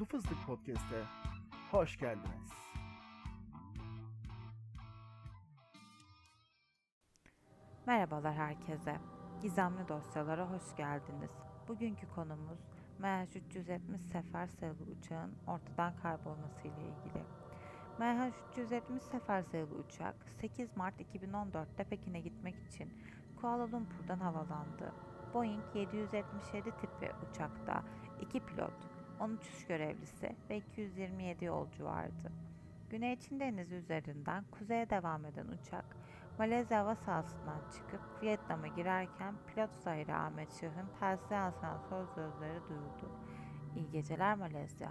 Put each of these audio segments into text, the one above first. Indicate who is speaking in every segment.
Speaker 1: Uslu Fıstık Podcast'e hoş geldiniz.
Speaker 2: Merhabalar herkese. Gizemli dosyalara hoş geldiniz. Bugünkü konumuz MH370 sefer sayılı uçağın ortadan kaybolması ile ilgili. MH370 sefer sayılı uçak 8 Mart 2014'te Pekin'e gitmek için Kuala Lumpur'dan havalandı. Boeing 777 tipi uçakta 2 pilot, 13 uçuş görevlisi ve 227 yolcu vardı. Güney Çin Denizi üzerinden kuzeye devam eden uçak, Malezya hava sahasından çıkıp Vietnam'a girerken pilot Zahiri Ahmet Şah'ın telsize yansıyan söz sözleri duyuldu. İyi geceler Malezya.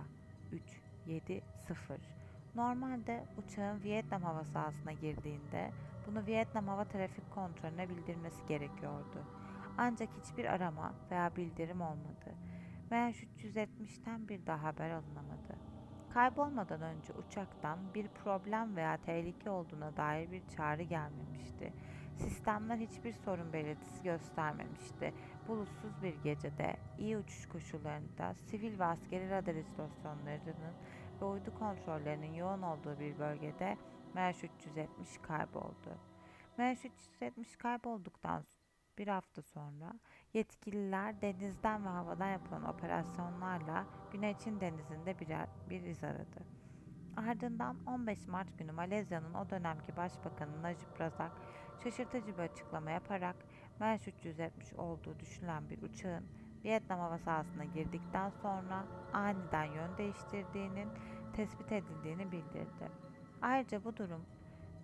Speaker 2: 3, 7, 0. Normalde uçağın Vietnam hava sahasına girdiğinde bunu Vietnam Hava Trafik Kontrolüne bildirmesi gerekiyordu. Ancak hiçbir arama veya bildirim olmadı. MH370'ten bir daha haber alınamadı. Kaybolmadan önce uçaktan bir problem veya tehlike olduğuna dair bir çağrı gelmemişti. Sistemler hiçbir sorun belirtisi göstermemişti. Bulutsuz bir gecede, iyi uçuş koşullarında, sivil ve askeri radar istasyonlarının ve uydu kontrollerinin yoğun olduğu bir bölgede MH370 kayboldu. MH370 kaybolduktan bir hafta sonra yetkililer denizden ve havadan yapılan operasyonlarla Güney Çin denizinde bir, bir iz aradı. Ardından 15 Mart günü Malezya'nın o dönemki başbakanı Najib Razak şaşırtıcı bir açıklama yaparak MH370 olduğu düşünülen bir uçağın Vietnam hava sahasına girdikten sonra aniden yön değiştirdiğinin tespit edildiğini bildirdi. Ayrıca bu durum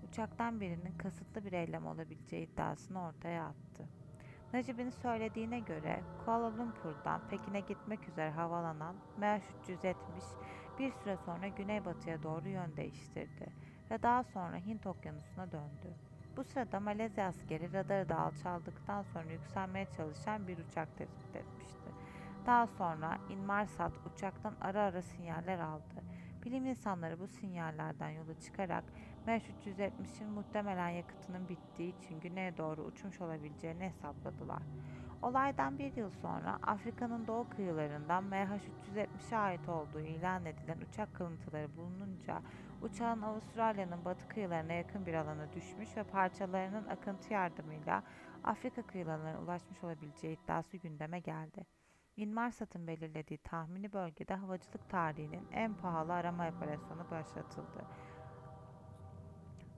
Speaker 2: uçaktan birinin kasıtlı bir eylem olabileceği iddiasını ortaya attı. Najib'in söylediğine göre Kuala Lumpur'dan Pekin'e gitmek üzere havalanan MH370 bir süre sonra güneybatıya doğru yön değiştirdi ve daha sonra Hint okyanusuna döndü. Bu sırada Malezya askeri radarı da alçaldıktan sonra yükselmeye çalışan bir uçak tespit etmişti. Daha sonra Inmarsat uçaktan ara ara sinyaller aldı. Bilim insanları bu sinyallerden yola çıkarak MH370'in muhtemelen yakıtının bittiği için güneye doğru uçmuş olabileceğini hesapladılar. Olaydan bir yıl sonra Afrika'nın doğu kıyılarından MH370'e ait olduğu ilan edilen uçak kalıntıları bulununca uçağın Avustralya'nın batı kıyılarına yakın bir alana düşmüş ve parçalarının akıntı yardımıyla Afrika kıyılarına ulaşmış olabileceği iddiası gündeme geldi. Inmarsat'ın belirlediği tahmini bölgede havacılık tarihinin en pahalı arama operasyonu başlatıldı.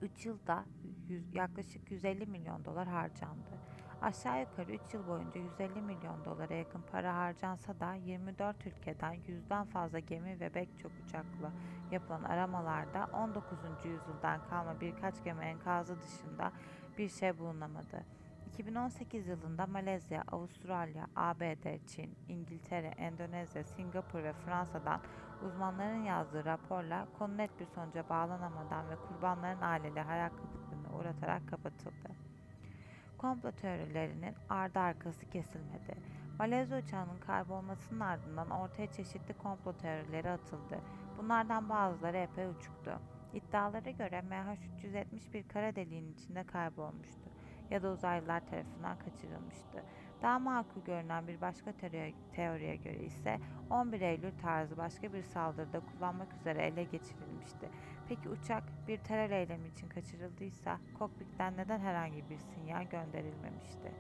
Speaker 2: 3 yılda yüz, yaklaşık 150 milyon dolar harcandı. Aşağı yukarı 3 yıl boyunca 150 milyon dolara yakın para harcansa da 24 ülkeden yüzden fazla gemi ve pek çok uçakla yapılan aramalarda 19. yüzyıldan kalma birkaç gemi enkazı dışında bir şey bulunamadı. 2018 yılında Malezya, Avustralya, ABD, Çin, İngiltere, Endonezya, Singapur ve Fransa'dan uzmanların yazdığı raporla konu net bir sonuca bağlanamadan ve kurbanların aileleri hayal kırıklığına uğratarak kapatıldı. Komplo teorilerinin ardı arkası kesilmedi. Malezya uçağının kaybolmasının ardından ortaya çeşitli komplo teorileri atıldı. Bunlardan bazıları epey uçuktu. İddialara göre MH370 bir kara deliğin içinde kaybolmuştu ya da uzaylılar tarafından kaçırılmıştı. Daha makul görünen bir başka teoriye, göre ise 11 Eylül tarzı başka bir saldırıda kullanmak üzere ele geçirilmişti. Peki uçak bir terör eylemi için kaçırıldıysa kokpitten neden herhangi bir sinyal gönderilmemişti?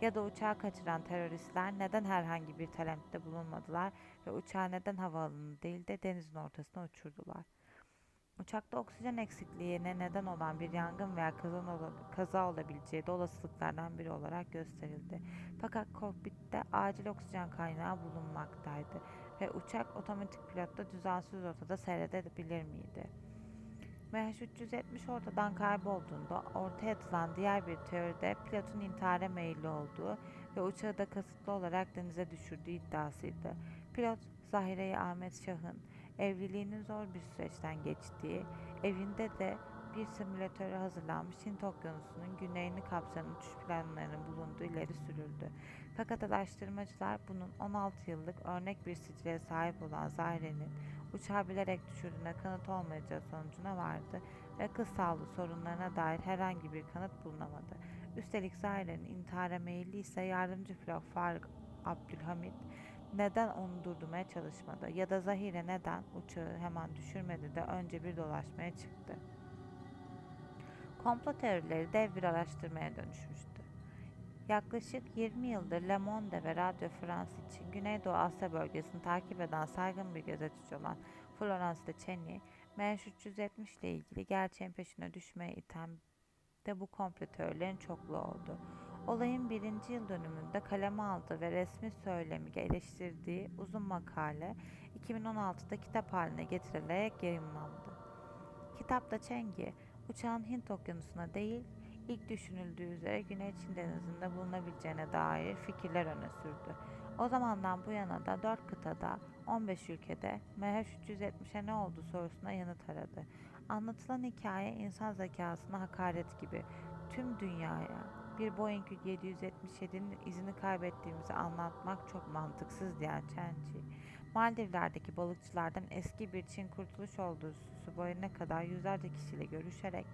Speaker 2: Ya da uçağı kaçıran teröristler neden herhangi bir talepte bulunmadılar ve uçağı neden havaalanı değil de denizin ortasına uçurdular? Uçakta oksijen eksikliğine neden olan bir yangın veya kaza olabileceği de olasılıklardan biri olarak gösterildi. Fakat kokpitte acil oksijen kaynağı bulunmaktaydı ve uçak otomatik pilotta düzensiz ortada seyredebilir miydi? MH370 ortadan kaybolduğunda ortaya atılan diğer bir teoride pilotun intihara meyilli olduğu ve uçağı da kasıtlı olarak denize düşürdüğü iddiasıydı. Pilot Zahire Ahmet Şah'ın evliliğinin zor bir süreçten geçtiği, evinde de bir simülatöre hazırlanmış Hint Okyanusu'nun güneyini kapsayan uçuş planlarının bulunduğu ileri sürüldü. Fakat araştırmacılar bunun 16 yıllık örnek bir sicile sahip olan Zahire'nin uçağı bilerek düşürdüğüne kanıt olmayacağı sonucuna vardı ve kız sağlığı sorunlarına dair herhangi bir kanıt bulunamadı. Üstelik Zahire'nin intihara meyilli ise yardımcı pilot Faruk Abdülhamit neden onu durdurmaya çalışmadı ya da Zahire neden uçağı hemen düşürmedi de önce bir dolaşmaya çıktı. Komplo teorileri dev bir araştırmaya dönüşmüştü. Yaklaşık 20 yıldır Le Monde ve Radio France için Güneydoğu Asya bölgesini takip eden saygın bir gazeteci olan Florence de Cheny, MH370 ile ilgili gerçeğin peşine düşmeye iten de bu komplo teorilerin çokluğu oldu. Olayın birinci yıl dönümünde kaleme aldığı ve resmi söylemi eleştirdiği uzun makale 2016'da kitap haline getirilerek yayınlandı. Kitapta Chengi, uçağın Hint okyanusuna değil, ilk düşünüldüğü üzere Güney Çin denizinde bulunabileceğine dair fikirler öne sürdü. O zamandan bu yana da 4 kıtada 15 ülkede MH370'e ne oldu sorusuna yanıt aradı. Anlatılan hikaye insan zekasına hakaret gibi tüm dünyaya bir Boeing 777'nin izini kaybettiğimizi anlatmak çok mantıksız diyen Chenchi, Maldivler'deki balıkçılardan eski bir Çin Kurtuluş Ordusu boyuna kadar yüzlerce kişiyle görüşerek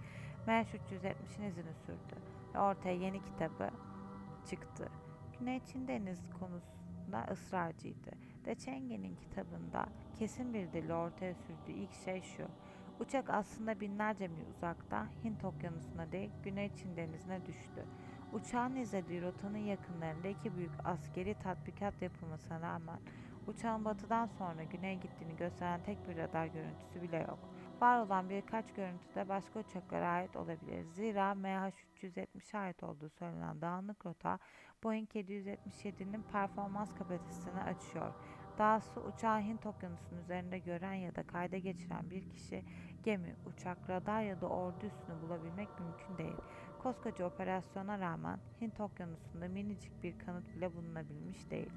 Speaker 2: MH370'in izini sürdü ve ortaya yeni kitabı çıktı. Güney Çin Denizi konusunda ısrarcıydı. De Chengi'nin kitabında kesin bir dili ortaya sürdüğü ilk şey şu. Uçak aslında binlerce mil uzakta Hint okyanusuna değil Güney Çin denizine düştü. Uçağın izlediği rotanın yakınlarında iki büyük askeri tatbikat yapılmasına rağmen uçağın batıdan sonra güneye gittiğini gösteren tek bir radar görüntüsü bile yok. Var olan birkaç görüntü de başka uçaklara ait olabilir. Zira MH370'e ait olduğu söylenen dağınık rota Boeing 777'nin performans kapasitesini açıyor. Dahası uçağı Hint okyanusunun üzerinde gören ya da kayda geçiren bir kişi, gemi, uçak, radar ya da ordu üssünü bulabilmek mümkün değil. Koskoca operasyona rağmen Hint okyanusunda minicik bir kanıt bile bulunabilmiş değil.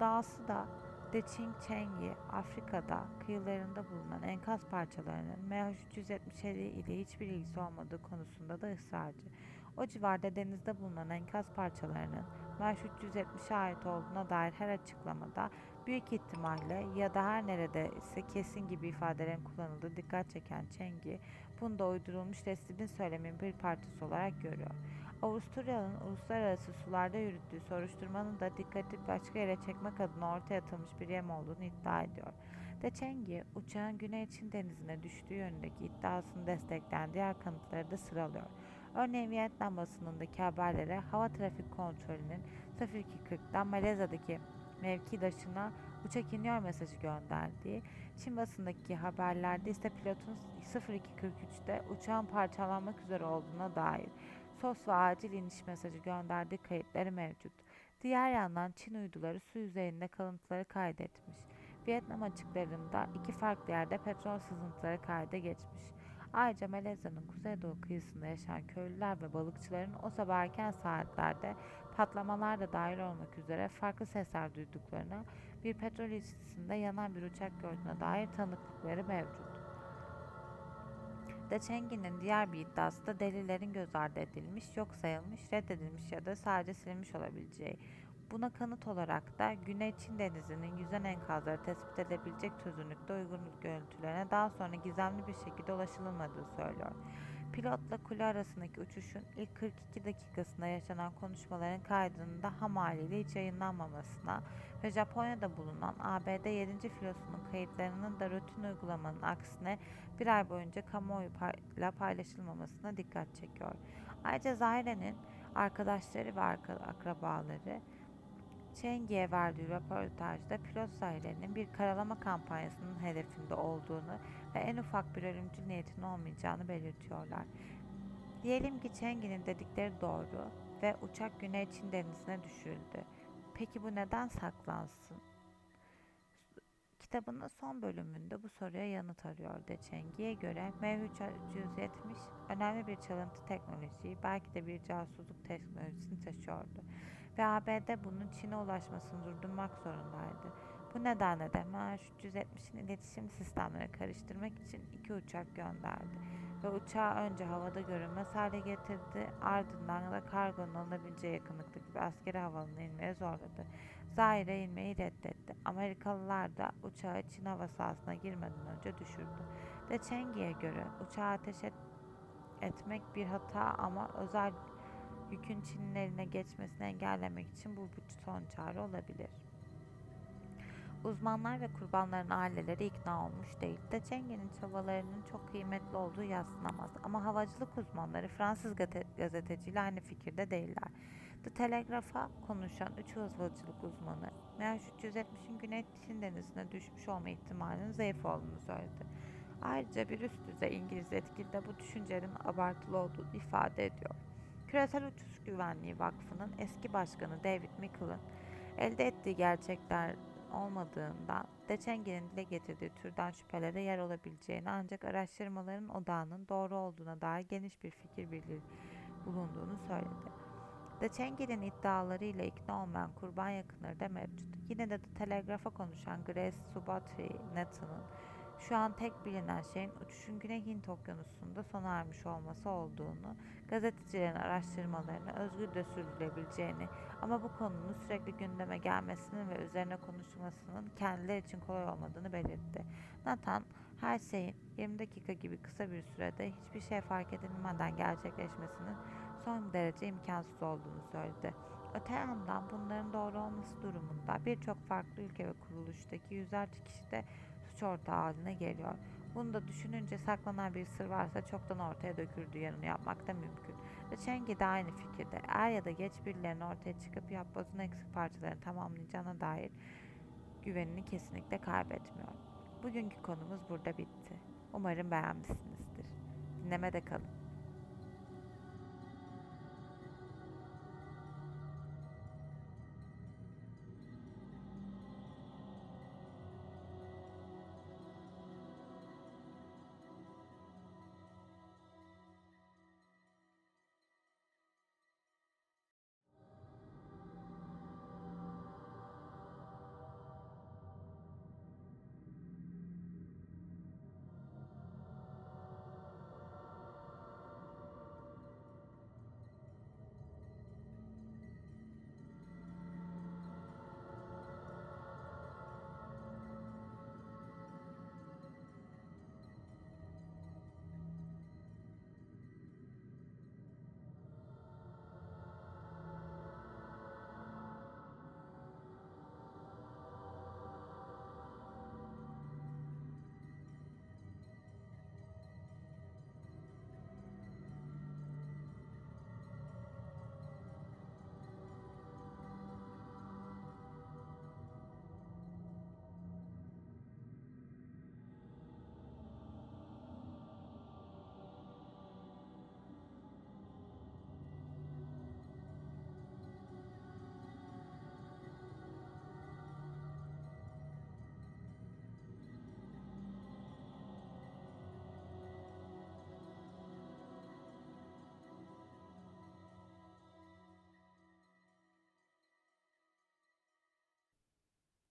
Speaker 2: Dahası da Deçing Chengi, Afrika'da kıyılarında bulunan enkaz parçalarının MH377 ile hiçbir ilgisi olmadığı konusunda da ısrarcı. O civarda denizde bulunan enkaz parçalarının MH370'e ait olduğuna dair her açıklamada büyük ihtimalle ya da her nerede ise kesin gibi ifadelerin kullanıldığı dikkat çeken Chengi, bunu da uydurulmuş resmin söylemin bir parçası olarak görüyor. Avusturya'nın uluslararası sularda yürüttüğü soruşturmanın da dikkati başka yere çekmek adına ortaya atılmış bir yem olduğunu iddia ediyor. De Chengi, uçağın Güney Çin denizine düştüğü yönündeki iddiasını destekleyen diğer kanıtları da sıralıyor. Örneğin Vietnam basınındaki haberlere hava trafik kontrolünün 0240'dan Malezya'daki mevkidaşına uçak iniyor mesajı gönderdiği, Çin basındaki haberlerde ise pilotun 0243'te uçağın parçalanmak üzere olduğuna dair SOS ve acil iniş mesajı gönderdiği kayıtları mevcut. Diğer yandan Çin uyduları su yüzeyinde kalıntıları kaydetmiş. Vietnam açıklarında iki farklı yerde petrol sızıntıları kayda geçmiş. Ayrıca Malezya'nın kuzeydoğu kıyısında yaşayan köylüler ve balıkçıların o sabah erken saatlerde patlamalar da dahil olmak üzere farklı sesler duyduklarına, bir petrol işçisinde yanan bir uçak gördüğüne dair tanıklıkları mevcut. Deçengi'nin diğer bir iddiası da delillerin göz ardı edilmiş, yok sayılmış, reddedilmiş ya da sadece silinmiş olabileceği. Buna kanıt olarak da Güney Çin Denizi'nin yüzen enkazları tespit edebilecek çözünürlükte uygunluk görüntülerine daha sonra gizemli bir şekilde ulaşılmadığı söylüyor. Pilotla kule arasındaki uçuşun ilk 42 dakikasında yaşanan konuşmaların kaydının da ham haliyle hiç yayınlanmamasına ve Japonya'da bulunan ABD 7. filosunun kayıtlarının da rutin uygulamanın aksine bir ay boyunca kamuoyuyla paylaşılmamasına dikkat çekiyor. Ayrıca Zahire'nin arkadaşları ve akrabaları Çengi'ye verdiği röportajda pilot Zahire'nin bir karalama kampanyasının hedefinde olduğunu ve en ufak bir ölümcül niyetin olmayacağını belirtiyorlar. Diyelim ki Çengi'nin dedikleri doğru ve uçak Güney Çin denizine düşürüldü. Peki bu neden saklansın? Kitabının son bölümünde bu soruya yanıt arıyor Deçengi'ye göre MH370 önemli bir çalıntı teknolojiyi belki de bir casusluk teknolojisini taşıyordu ve ABD bunun Çin'e ulaşmasını durdurmak zorundaydı. Bu nedenle de MH370'in iletişim sistemleri karıştırmak için iki uçak gönderdi ve uçağı önce havada görünmez hale getirdi ardından da kargonun alınabileceği yakınlıktaki bir askeri havalına inmeye zorladı. Zaire inmeyi reddetti. Amerikalılar da uçağı Çin hava sahasına girmeden önce düşürdü. De Chengi'ye göre uçağı ateş et, etmek bir hata ama özel yükün Çin'in eline geçmesini engellemek için bu son çare olabilir. Uzmanlar ve kurbanların aileleri ikna olmuş değil. Deçenge'nin çabalarının çok kıymetli olduğu yadsınamaz. Ama havacılık uzmanları Fransız gate- gazeteciyle aynı fikirde değiller. The Telegraph'a konuşan üç havacılık uzmanı, MH370'in Güney Çin denizine düşmüş olma ihtimalinin zayıf olduğunu söyledi. Ayrıca bir üst düzey İngiliz yetkili de bu düşüncenin abartılı olduğunu ifade ediyor. Küresel Uçuş Güvenliği Vakfı'nın eski başkanı David Mickel'ın elde ettiği gerçekler olmadığından Deçenge'nin dile getirdiği türden şüphelere yer olabileceğini ancak araştırmaların odağının doğru olduğuna dair geniş bir fikir birliği bulunduğunu söyledi. Deçenge'nin iddialarıyla ikna olmayan kurban yakınları da mevcut. Yine de The Telegraph'a konuşan Grace Subbatri Nathan'ın şu an tek bilinen şeyin uçuşun Güney Hint Okyanusu'nda sona ermiş olması olduğunu, gazetecilerin araştırmalarını özgürce sürdürebileceğini ama bu konunun sürekli gündeme gelmesinin ve üzerine konuşulmasının kendileri için kolay olmadığını belirtti. Nathan, her şeyin 20 dakika gibi kısa bir sürede hiçbir şey fark edilmeden gerçekleşmesinin son derece imkansız olduğunu söyledi. Öte yandan bunların doğru olması durumunda birçok farklı ülke ve kuruluştaki yüzlerce kişi de suç ortağı haline geliyor. Bunu da düşününce saklanan bir sır varsa çoktan ortaya döküldüğü yanını yapmak da mümkün. Ve Çengi de aynı fikirde. Er ya da geç birilerinin ortaya çıkıp yapbozun eksik parçalarını tamamlayacağına dair güvenini kesinlikle kaybetmiyor. Bugünkü konumuz burada bitti. Umarım beğenmişsinizdir. Dinlemede kalın.